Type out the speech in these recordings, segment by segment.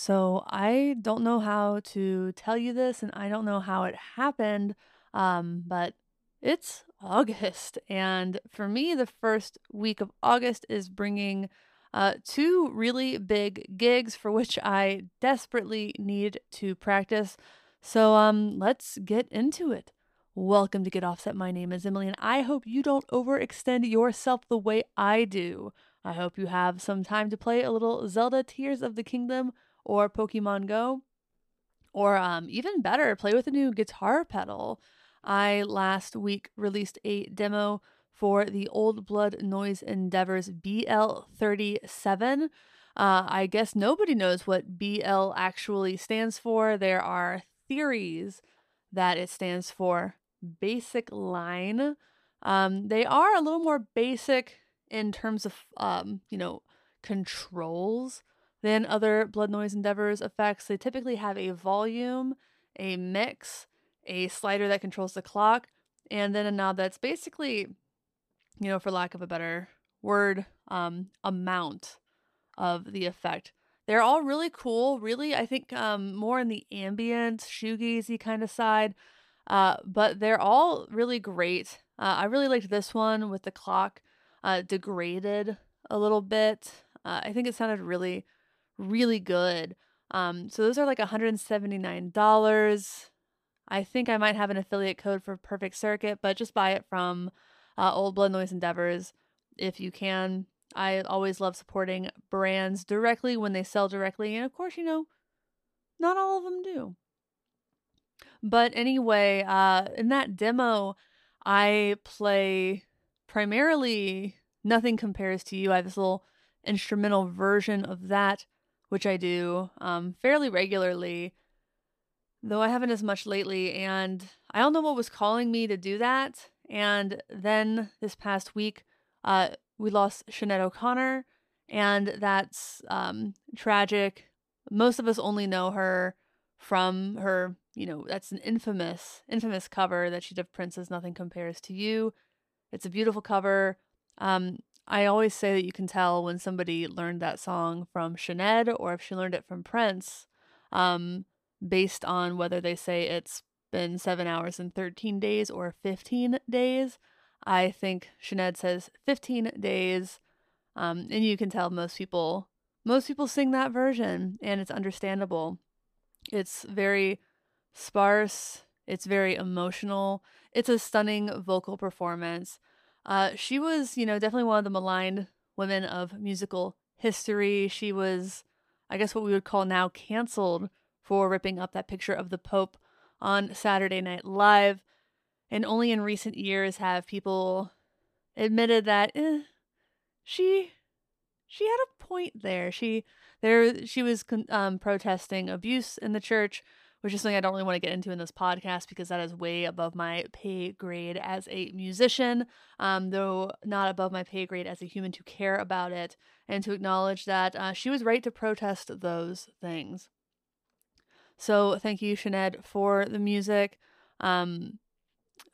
So I don't know how to tell you this, and I don't know how it happened, um, but it's August. And for me, the first week of August is bringing uh, two really big gigs for which I desperately need to practice. So um, let's get into it. Welcome to Get Offset. My name is Emily, and I hope you don't overextend yourself the way I do. I hope you have some time to play a little Zelda Tears of the Kingdom or Pokemon Go. Or um, even better, play with a new guitar pedal. I last week released a demo for the Old Blood Noise Endeavors BL37. Uh, I guess nobody knows what BL actually stands for. There are theories that it stands for basic line. Um, they are a little more basic in terms of, um, you know, controls than other blood noise endeavors effects. They typically have a volume, a mix, a slider that controls the clock, and then a knob that's basically, you know, for lack of a better word, um, amount of the effect. They're all really cool, really, I think um, more in the ambient, shoegazy kind of side, uh, but they're all really great. Uh, I really liked this one with the clock uh, degraded a little bit. Uh, I think it sounded really really good. Um, so those are like $179. I think I might have an affiliate code for Perfect Circuit, but just buy it from uh, Old Blood Noise Endeavors if you can. I always love supporting brands directly when they sell directly. And of course, you know, not all of them do. But anyway, uh, in that demo, I play primarily Nothing Compares to You. I have this little instrumental version of that which I do um, fairly regularly, though I haven't as much lately. And I don't know what was calling me to do that. And then this past week, uh, we lost Sinead O'Connor, and that's um, tragic. Most of us only know her from her, you know, that's an infamous, infamous cover that she did of Prince's Nothing Compares to You. It's a beautiful cover. Um, I always say that you can tell when somebody learned that song from Sinead or if she learned it from Prince, um, based on whether they say it's been seven hours and 13 days or 15 days. I think Sinead says 15 days. Um, and you can tell most people most people sing that version and it's understandable. It's very sparse, it's very emotional. It's a stunning vocal performance. Uh, she was, you know, definitely one of the maligned women of musical history. She was, I guess, what we would call now canceled for ripping up that picture of the Pope on Saturday Night Live. And only in recent years have people admitted that eh, she she had a point there. She there she was um, protesting abuse in the church which is something I don't really want to get into in this podcast because that is way above my pay grade as a musician, um, though not above my pay grade as a human to care about it and to acknowledge that uh, she was right to protest those things. So thank you, Sinead, for the music, um,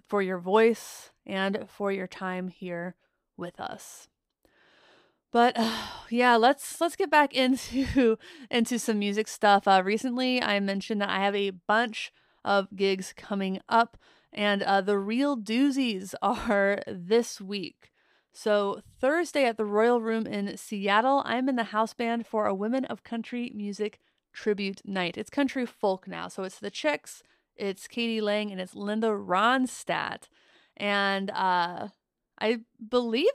for your voice, and for your time here with us. But uh, yeah, let's let's get back into into some music stuff. Uh, recently, I mentioned that I have a bunch of gigs coming up, and uh, the real doozies are this week. So Thursday at the Royal Room in Seattle, I'm in the house band for a Women of Country Music tribute night. It's country folk now, so it's the Chicks, it's k.d. lang, and it's Linda Ronstadt. And uh, I believe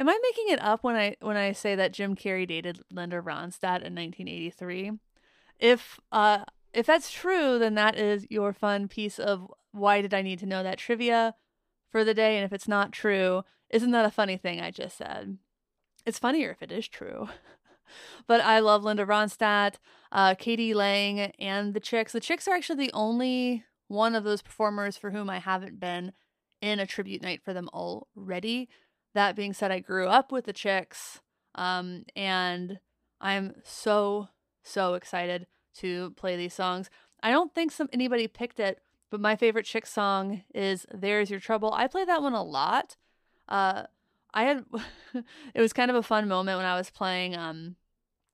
Am I making it up when I when I say that Jim Carrey dated Linda Ronstadt in 1983? If uh if that's true, then that is your fun piece of why did I need to know that trivia for the day and if it's not true, isn't that a funny thing I just said? It's funnier if it is true. but I love Linda Ronstadt, uh, k.d. lang, and the Chicks. The Chicks are actually the only one of those performers for whom I haven't been in a tribute night for them already. That being said, I grew up with the Chicks, um, and I'm so so excited to play these songs. I don't think some anybody picked it, but my favorite Chick song is "There's Your Trouble." I play that one a lot. Uh, I had it was kind of a fun moment when I was playing um,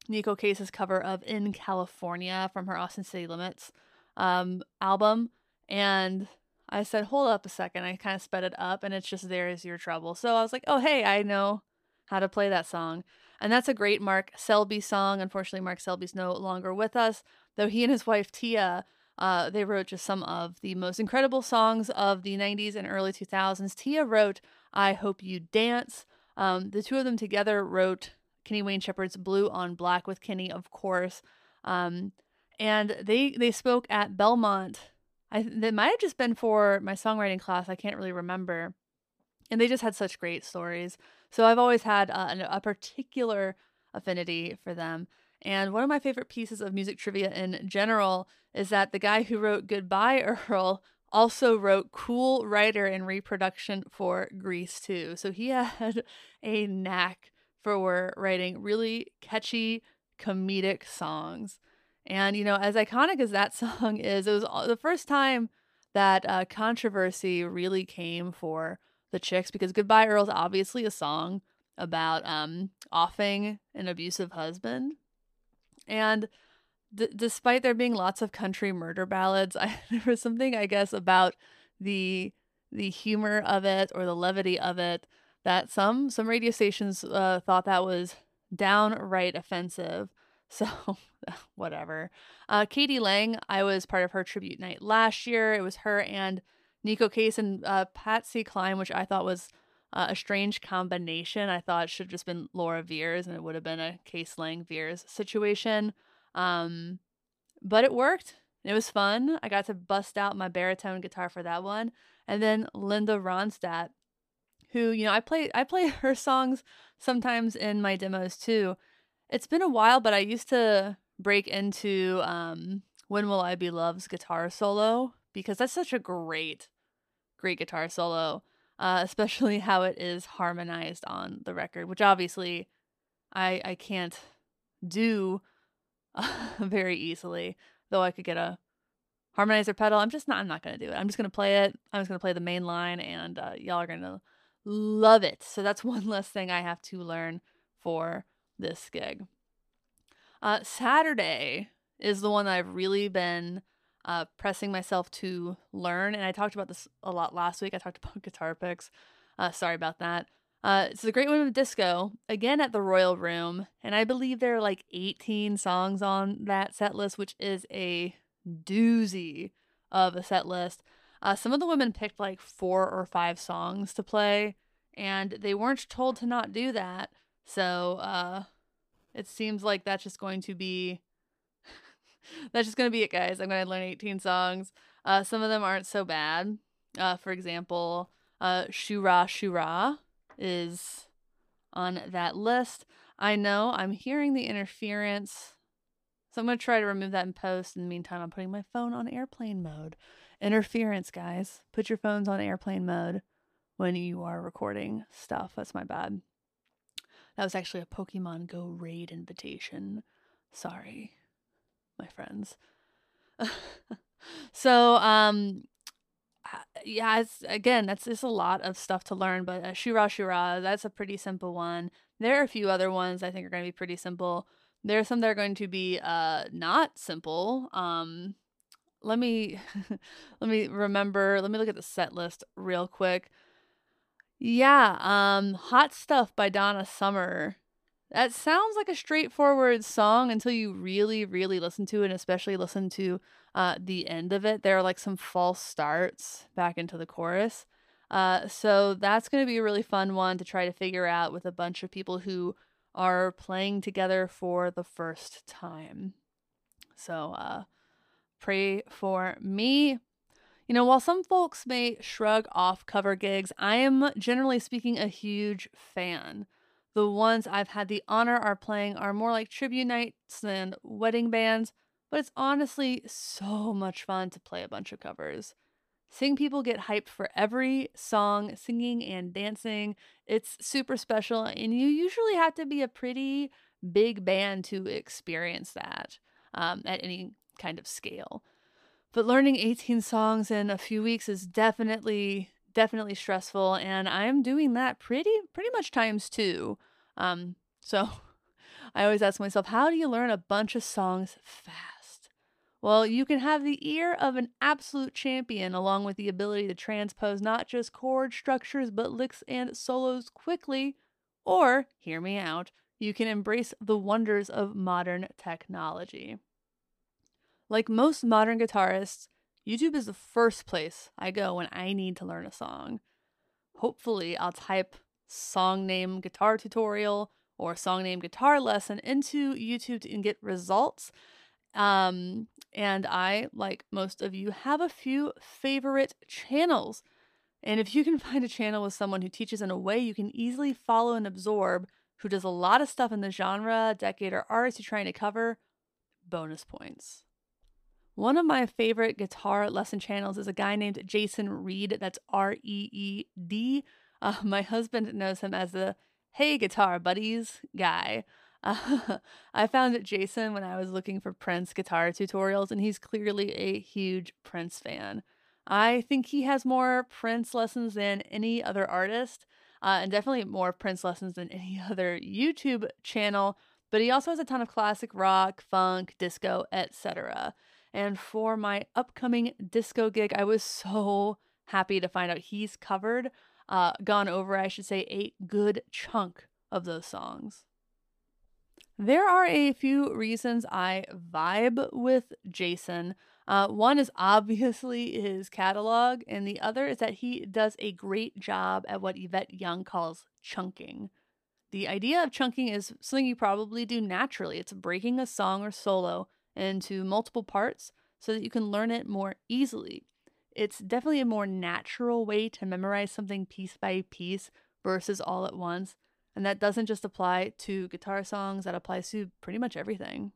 Neko Case's cover of In California from her Austin City Limits um, album. And I said, hold up a second. I kind of sped it up and it's just There Is Your Trouble. So I was like, oh, hey, I know how to play that song. And that's a great Mark Selby song. Unfortunately, Mark Selby's no longer with us, though he and his wife Tia, uh, they wrote just some of the most incredible songs of the 90s and early 2000s. Tia wrote I Hope You Dance. Um, the two of them together wrote Kenny Wayne Shepherd's Blue on Black with Kenny, of course. Um, and they they spoke at Belmont. I that might have just been for my songwriting class. I can't really remember. And they just had such great stories. So I've always had uh, a particular affinity for them. And one of my favorite pieces of music trivia in general is that the guy who wrote Goodbye Earl also wrote Cool Rider and Reproduction for Grease 2. So he had a knack for writing really catchy comedic songs. And, you know, as iconic as that song is, it was the first time that uh, controversy really came for the chicks because Goodbye Earl is obviously a song about um, offing an abusive husband. And d- despite there being lots of country murder ballads, I, there was something, I guess, about the the humor of it or the levity of it that some some radio stations uh, thought that was downright offensive. So, whatever. Uh, k.d. lang, I was part of her tribute night last year. It was her and Neko Case and uh, Patsy Cline, which I thought was uh, a strange combination. I thought it should have just been Laura Veirs and it would have been a Case Lang Veirs situation. Um, but it worked. It was fun. I got to bust out my baritone guitar for that one. And then Linda Ronstadt, who, you know, I play I play her songs sometimes in my demos too. It's been a while, but I used to break into um, When Will I Be Loved's guitar solo because that's such a great, great guitar solo, uh, especially how it is harmonized on the record, which obviously I I can't do very easily, though I could get a harmonizer pedal. I'm just not. I'm not gonna do it. I'm just gonna play it. I'm just gonna play the main line, and uh, y'all are gonna love it. So that's one less thing I have to learn for this gig. Uh, Saturday is the one that I've really been uh, pressing myself to learn. And I talked about this a lot last week. I talked about guitar picks. Uh, sorry about that. Uh, it's the Great Women of Disco, again at the Royal Room. And I believe there are like 18 songs on that set list, which is a doozy of a set list. Uh, some of the women picked like four or five songs to play, and they weren't told to not do that. So uh, it seems like that's just going to be that's just gonna be it, guys. I'm gonna learn 18 songs. Uh, some of them aren't so bad. Uh, for example, uh, Shoorah Shoorah is on that list. I know I'm hearing the interference, so I'm gonna try to remove that in post. In the meantime, I'm putting my phone on airplane mode. Interference, guys. Put your phones on airplane mode when you are recording stuff. That's my bad. That was actually a Pokemon Go raid invitation. Sorry, my friends. so, um, yeah, it's again, that's just a lot of stuff to learn, but uh, Shoorah Shoorah, that's a pretty simple one. There are a few other ones I think are going to be pretty simple. There are some that are going to be uh not simple. Um, let me let me remember. Let me look at the set list real quick. Yeah, um Hot Stuff by Donna Summer. That sounds like a straightforward song until you really really listen to it and especially listen to uh the end of it. There are like some false starts back into the chorus. Uh so that's going to be a really fun one to try to figure out with a bunch of people who are playing together for the first time. So uh pray for me. You know, while some folks may shrug off cover gigs, I am generally speaking a huge fan. The ones I've had the honor are playing are more like tribute nights than wedding bands, but it's honestly so much fun to play a bunch of covers. Seeing people get hyped for every song, singing and dancing, it's super special, and you usually have to be a pretty big band to experience that um, at any kind of scale. But learning 18 songs in a few weeks is definitely definitely stressful and I'm doing that pretty pretty much times two. Um so I always ask myself, how do you learn a bunch of songs fast? Well, you can have the ear of an absolute champion along with the ability to transpose not just chord structures but licks and solos quickly. Or, hear me out, you can embrace the wonders of modern technology. Like most modern guitarists, YouTube is the first place I go when I need to learn a song. Hopefully, I'll type song name guitar tutorial or song name guitar lesson into YouTube and get results. Um, and I, like most of you, have a few favorite channels. And if you can find a channel with someone who teaches in a way you can easily follow and absorb, who does a lot of stuff in the genre, decade, or artist you're trying to cover, bonus points. One of my favorite guitar lesson channels is a guy named Jason Reed. That's R E E D. Uh, my husband knows him as the Hey Guitar Buddies guy. Uh, I found Jason when I was looking for Prince guitar tutorials, and he's clearly a huge Prince fan. I think he has more Prince lessons than any other artist, uh, and definitely more Prince lessons than any other YouTube channel. But he also has a ton of classic rock, funk, disco, etc. And for my upcoming disco gig, I was so happy to find out he's covered, uh, gone over, I should say, a good chunk of those songs. There are a few reasons I vibe with Jason. Uh, one is obviously his catalog, and the other is that he does a great job at what Yvette Young calls chunking. The idea of chunking is something you probably do naturally. It's breaking a song or solo into multiple parts so that you can learn it more easily. It's definitely a more natural way to memorize something piece by piece versus all at once. And that doesn't just apply to guitar songs, that applies to pretty much everything.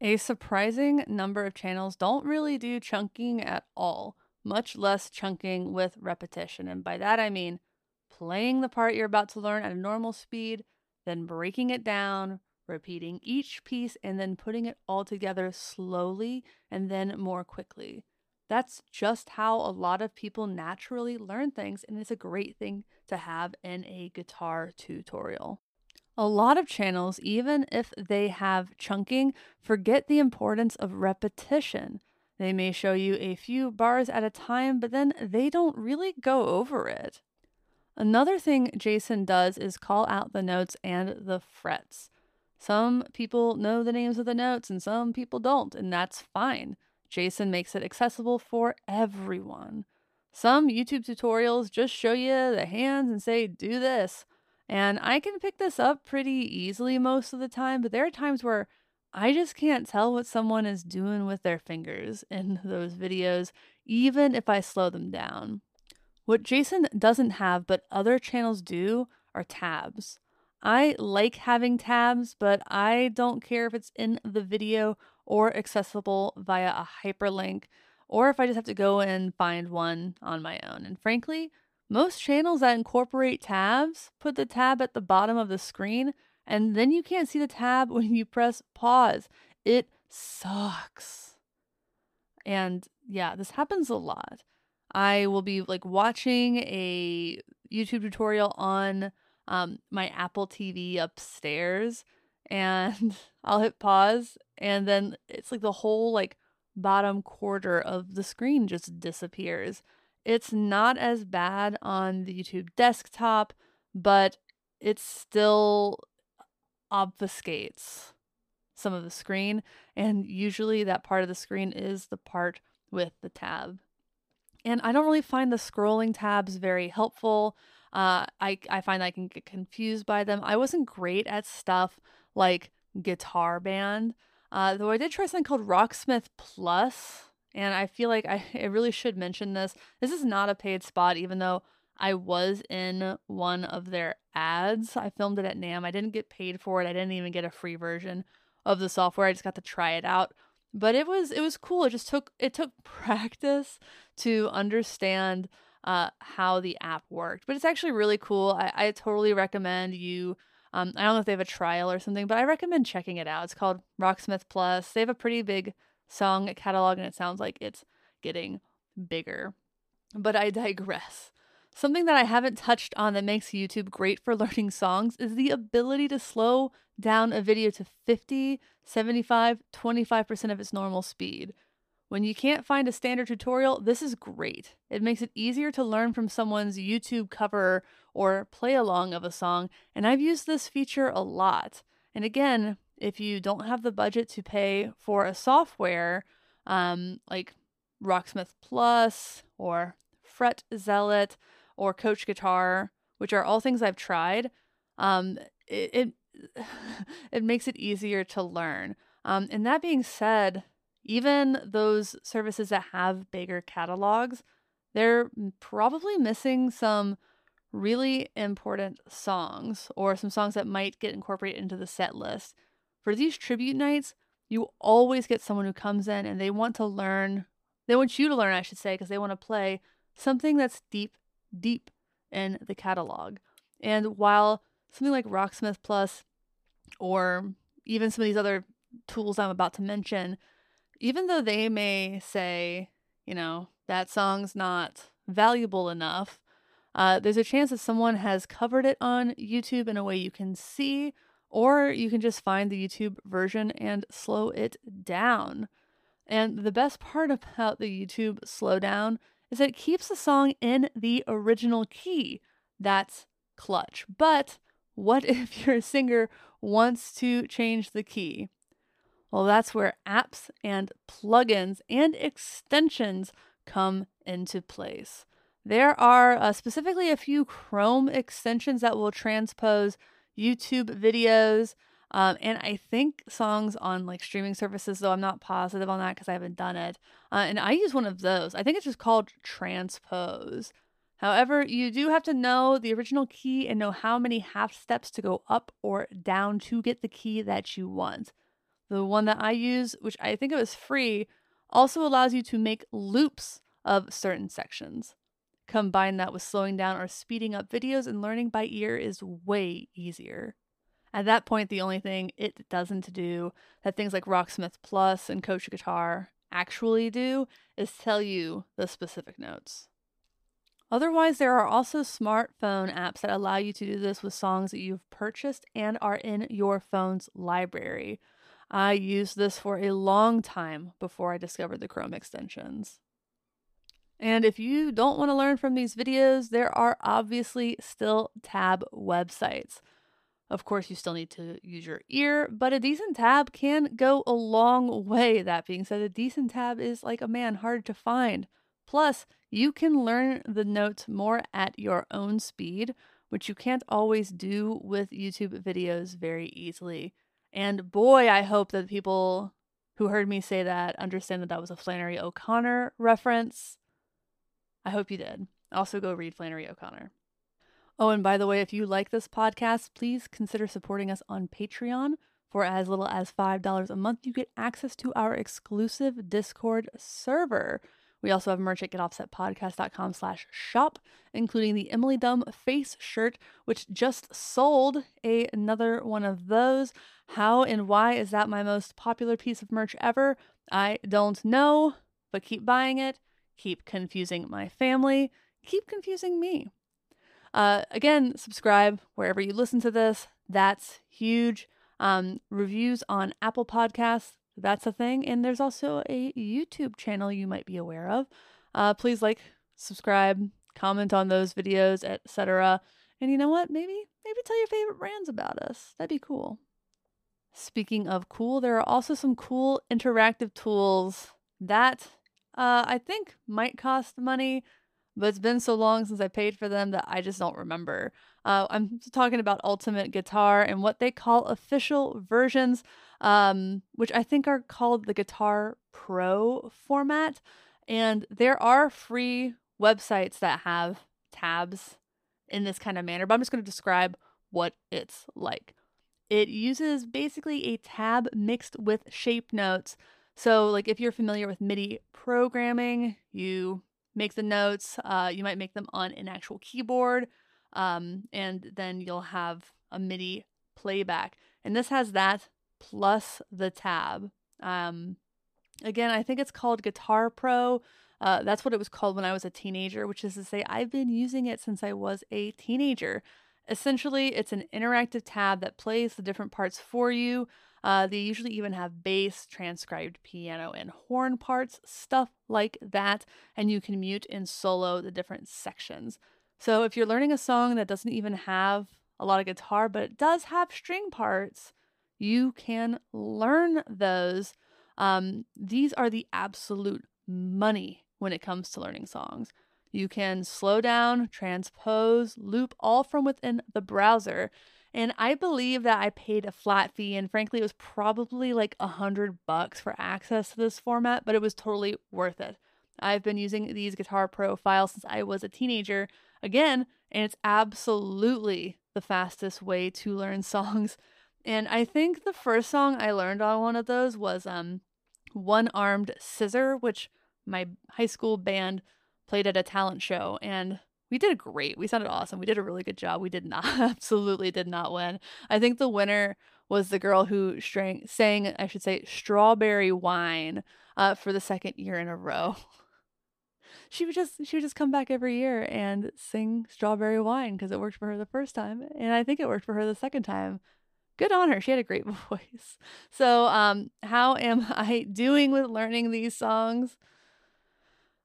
A surprising number of channels don't really do chunking at all, much less chunking with repetition. And by that I mean playing the part you're about to learn at a normal speed, then breaking it down, repeating each piece and then putting it all together slowly and then more quickly. That's just how a lot of people naturally learn things, and it's a great thing to have in a guitar tutorial. A lot of channels, even if they have chunking, forget the importance of repetition. They may show you a few bars at a time, but then they don't really go over it. Another thing Jason does is call out the notes and the frets. Some people know the names of the notes and some people don't, and that's fine. Jason makes it accessible for everyone. Some YouTube tutorials just show you the hands and say, do this. And I can pick this up pretty easily most of the time, but there are times where I just can't tell what someone is doing with their fingers in those videos, even if I slow them down. What Jason doesn't have, but other channels do, are tabs. I like having tabs, but I don't care if it's in the video or accessible via a hyperlink, or if I just have to go and find one on my own. And frankly, most channels that incorporate tabs put the tab at the bottom of the screen, and then you can't see the tab when you press pause. It sucks. And yeah, this happens a lot. I will be like watching a YouTube tutorial on um, my Apple TV upstairs and I'll hit pause and then it's like the whole like bottom quarter of the screen just disappears. It's not as bad on the YouTube desktop, but it still obfuscates some of the screen and usually that part of the screen is the part with the tab. And I don't really find the scrolling tabs very helpful. Uh, I I find I can get confused by them. I wasn't great at stuff like Guitar Band, uh, though I did try something called Rocksmith Plus, and I feel like I, I really should mention this. This is not a paid spot, even though I was in one of their ads. I filmed it at NAMM. I didn't get paid for it. I didn't even get a free version of the software. I just got to try it out. But it was it was cool. It just took it took practice to understand uh, how the app worked. But it's actually really cool. I, I totally recommend you. Um, I don't know if they have a trial or something, but I recommend checking it out. It's called Rocksmith Plus. They have a pretty big song catalog, and it sounds like it's getting bigger. But I digress. Something that I haven't touched on that makes YouTube great for learning songs is the ability to slow down a video to 50, 75, 25% of its normal speed. When you can't find a standard tutorial, this is great. It makes it easier to learn from someone's YouTube cover or play along of a song, and I've used this feature a lot. And again, if you don't have the budget to pay for a software um, like Rocksmith Plus or Fret Zealot or Coach Guitar, which are all things I've tried, um, it, it it makes it easier to learn. Um, and that being said, even those services that have bigger catalogs, they're probably missing some really important songs or some songs that might get incorporated into the set list. For these tribute nights, you always get someone who comes in and they want to learn, they want you to learn, I should say, because they want to play something that's deep, deep in the catalog. And while something like Rocksmith Plus or even some of these other tools I'm about to mention, even though they may say, you know, that song's not valuable enough, uh, there's a chance that someone has covered it on YouTube in a way you can see, or you can just find the YouTube version and slow it down. And the best part about the YouTube slowdown is that it keeps the song in the original key. That's clutch. But what if your singer wants to change the key? Well, that's where apps and plugins and extensions come into place. There are uh, specifically a few Chrome extensions that will transpose YouTube videos um, and I think songs on like streaming services, though I'm not positive on that because I haven't done it. Uh, and I use one of those. I think it's just called Transpose. However, you do have to know the original key and know how many half steps to go up or down to get the key that you want. The one that I use, which I think it was free, also allows you to make loops of certain sections. Combine that with slowing down or speeding up videos, and learning by ear is way easier. At that point, the only thing it doesn't do that things like Rocksmith Plus and Coach Guitar actually do is tell you the specific notes. Otherwise, there are also smartphone apps that allow you to do this with songs that you've purchased and are in your phone's library. I used this for a long time before I discovered the Chrome extensions. And if you don't want to learn from these videos, there are obviously still tab websites. Of course, you still need to use your ear, but a decent tab can go a long way. That being said, a decent tab is like a man hard to find. Plus, you can learn the notes more at your own speed, which you can't always do with YouTube videos very easily. And boy, I hope that people who heard me say that understand that that was a Flannery O'Connor reference. I hope you did. Also, go read Flannery O'Connor. Oh, and by the way, if you like this podcast, please consider supporting us on Patreon. For as little as $5 a month, you get access to our exclusive Discord server. We also have merch at getoffsetpodcast.com slash shop, including the Emily Dumb face shirt, which just sold a, another one of those. How and why is that my most popular piece of merch ever? I don't know, but keep buying it keep confusing my family, keep confusing me. Uh, again, subscribe wherever you listen to this. That's huge. Um, reviews on Apple Podcasts, that's a thing. And there's also a YouTube channel you might be aware of. Uh, please like, subscribe, comment on those videos, etc. And you know what? Maybe maybe tell your favorite brands about us. That'd be cool. Speaking of cool, there are also some cool interactive tools that uh, I think might cost money, but it's been so long since I paid for them that I just don't remember. Uh, I'm talking about Ultimate Guitar and what they call official versions, um, which I think are called the Guitar Pro format. And there are free websites that have tabs in this kind of manner, but I'm just going to describe what it's like. It uses basically a tab mixed with shape notes so, like if you're familiar with MIDI programming, you make the notes. Uh, you might make them on an actual keyboard, um, and then you'll have a MIDI playback. And this has that plus the tab. Um, again, I think it's called Guitar Pro. Uh, that's what it was called when I was a teenager, which is to say, I've been using it since I was a teenager. Essentially, it's an interactive tab that plays the different parts for you. Uh, they usually even have bass, transcribed piano, and horn parts, stuff like that. And you can mute and solo the different sections. So if you're learning a song that doesn't even have a lot of guitar, but it does have string parts, you can learn those. Um, these are the absolute money when it comes to learning songs. You can slow down, transpose, loop all from within the browser. And I believe that I paid a flat fee, and frankly, it was probably like a hundred bucks for access to this format, but it was totally worth it. I've been using these Guitar Pro files since I was a teenager, again, and it's absolutely the fastest way to learn songs. And I think the first song I learned on one of those was um One Armed Scissor, which my high school band played at a talent show and we did a great. We sounded awesome. We did a really good job. We did not, absolutely did not win. I think the winner was the girl who strang, sang, I should say, Strawberry Wine uh, for the second year in a row. she would just she would just come back every year and sing Strawberry Wine because it worked for her the first time, and I think it worked for her the second time. Good on her. She had a great voice. So, um, how am I doing with learning these songs?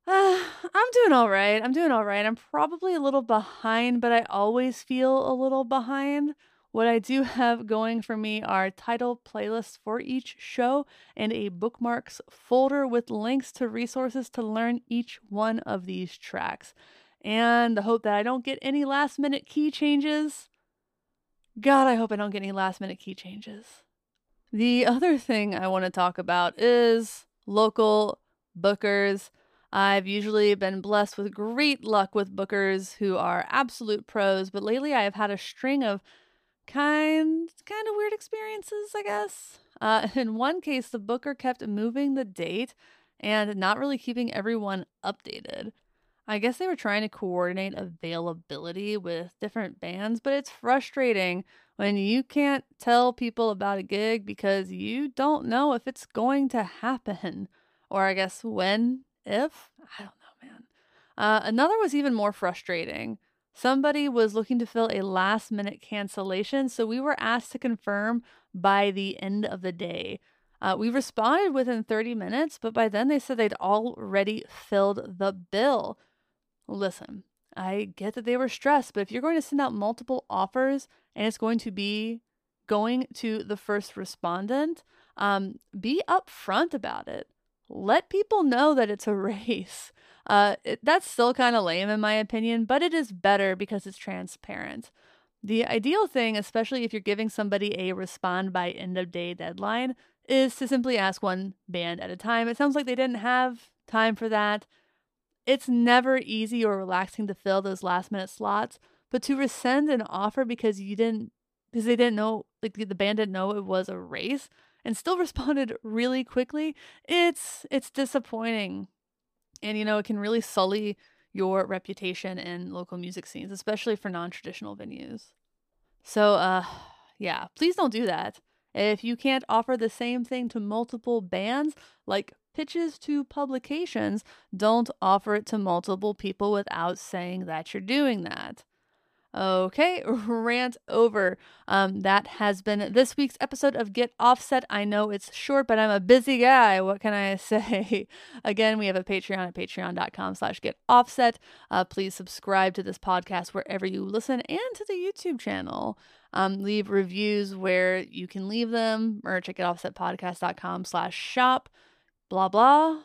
Uh, I'm doing all right. I'm doing all right. I'm probably a little behind, but I always feel a little behind. What I do have going for me are title playlists for each show and a bookmarks folder with links to resources to learn each one of these tracks. And the hope that I don't get any last minute key changes. God, I hope I don't get any last minute key changes. The other thing I want to talk about is local bookers. I've usually been blessed with great luck with bookers who are absolute pros, but lately I have had a string of kind kind of weird experiences, I guess. Uh, in one case, the booker kept moving the date and not really keeping everyone updated. I guess they were trying to coordinate availability with different bands, but it's frustrating when you can't tell people about a gig because you don't know if it's going to happen, or I guess when if I don't know, man. Uh, another was even more frustrating. Somebody was looking to fill a last minute cancellation, so we were asked to confirm by the end of the day. Uh, we responded within 30 minutes, but by then they said they'd already filled the bill. Listen, I get that they were stressed, but if you're going to send out multiple offers and it's going to be going to the first respondent, um, be upfront about it let people know that it's a race. Uh, it, that's still kind of lame in my opinion, but it is better because it's transparent. The ideal thing, especially if you're giving somebody a respond by end of day deadline, is to simply ask one band at a time. It sounds like they didn't have time for that. It's never easy or relaxing to fill those last minute slots, but to rescind an offer because you didn't because they didn't know like the band didn't know it was a race and still responded really quickly, it's it's disappointing. And you know, it can really sully your reputation in local music scenes, especially for non-traditional venues. So uh yeah, please don't do that. If you can't offer the same thing to multiple bands, like pitches to publications, don't offer it to multiple people without saying that you're doing that. Okay, rant over. Um, that has been this week's episode of Get Offset. I know it's short, but I'm a busy guy. What can I say? Again, we have a Patreon at patreon.com slash get offset. Uh, please subscribe to this podcast wherever you listen and to the YouTube channel. Um, leave reviews where you can leave them. Merch at getoffsetpodcast.com slash shop. Blah, blah,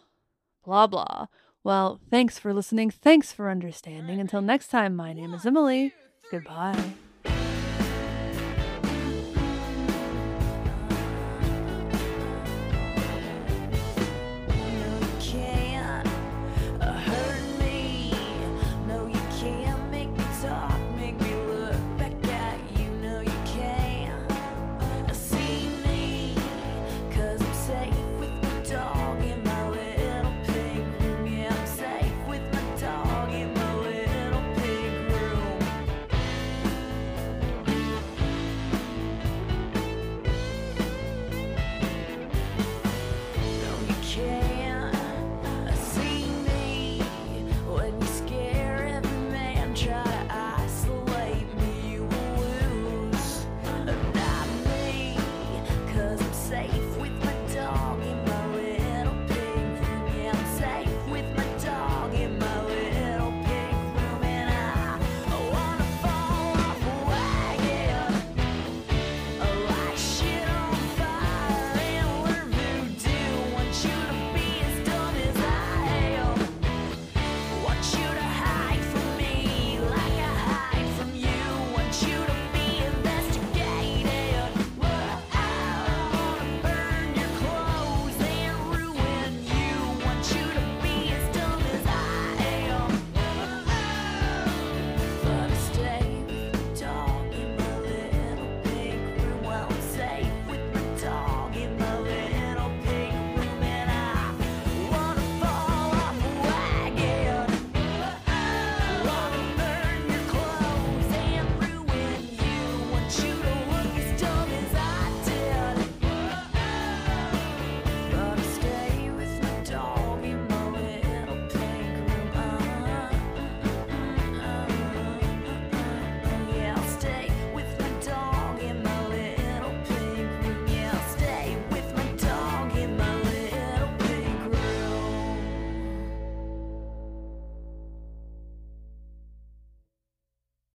blah, blah. Well, thanks for listening. Thanks for understanding. Until next time, my name is Emily. Goodbye.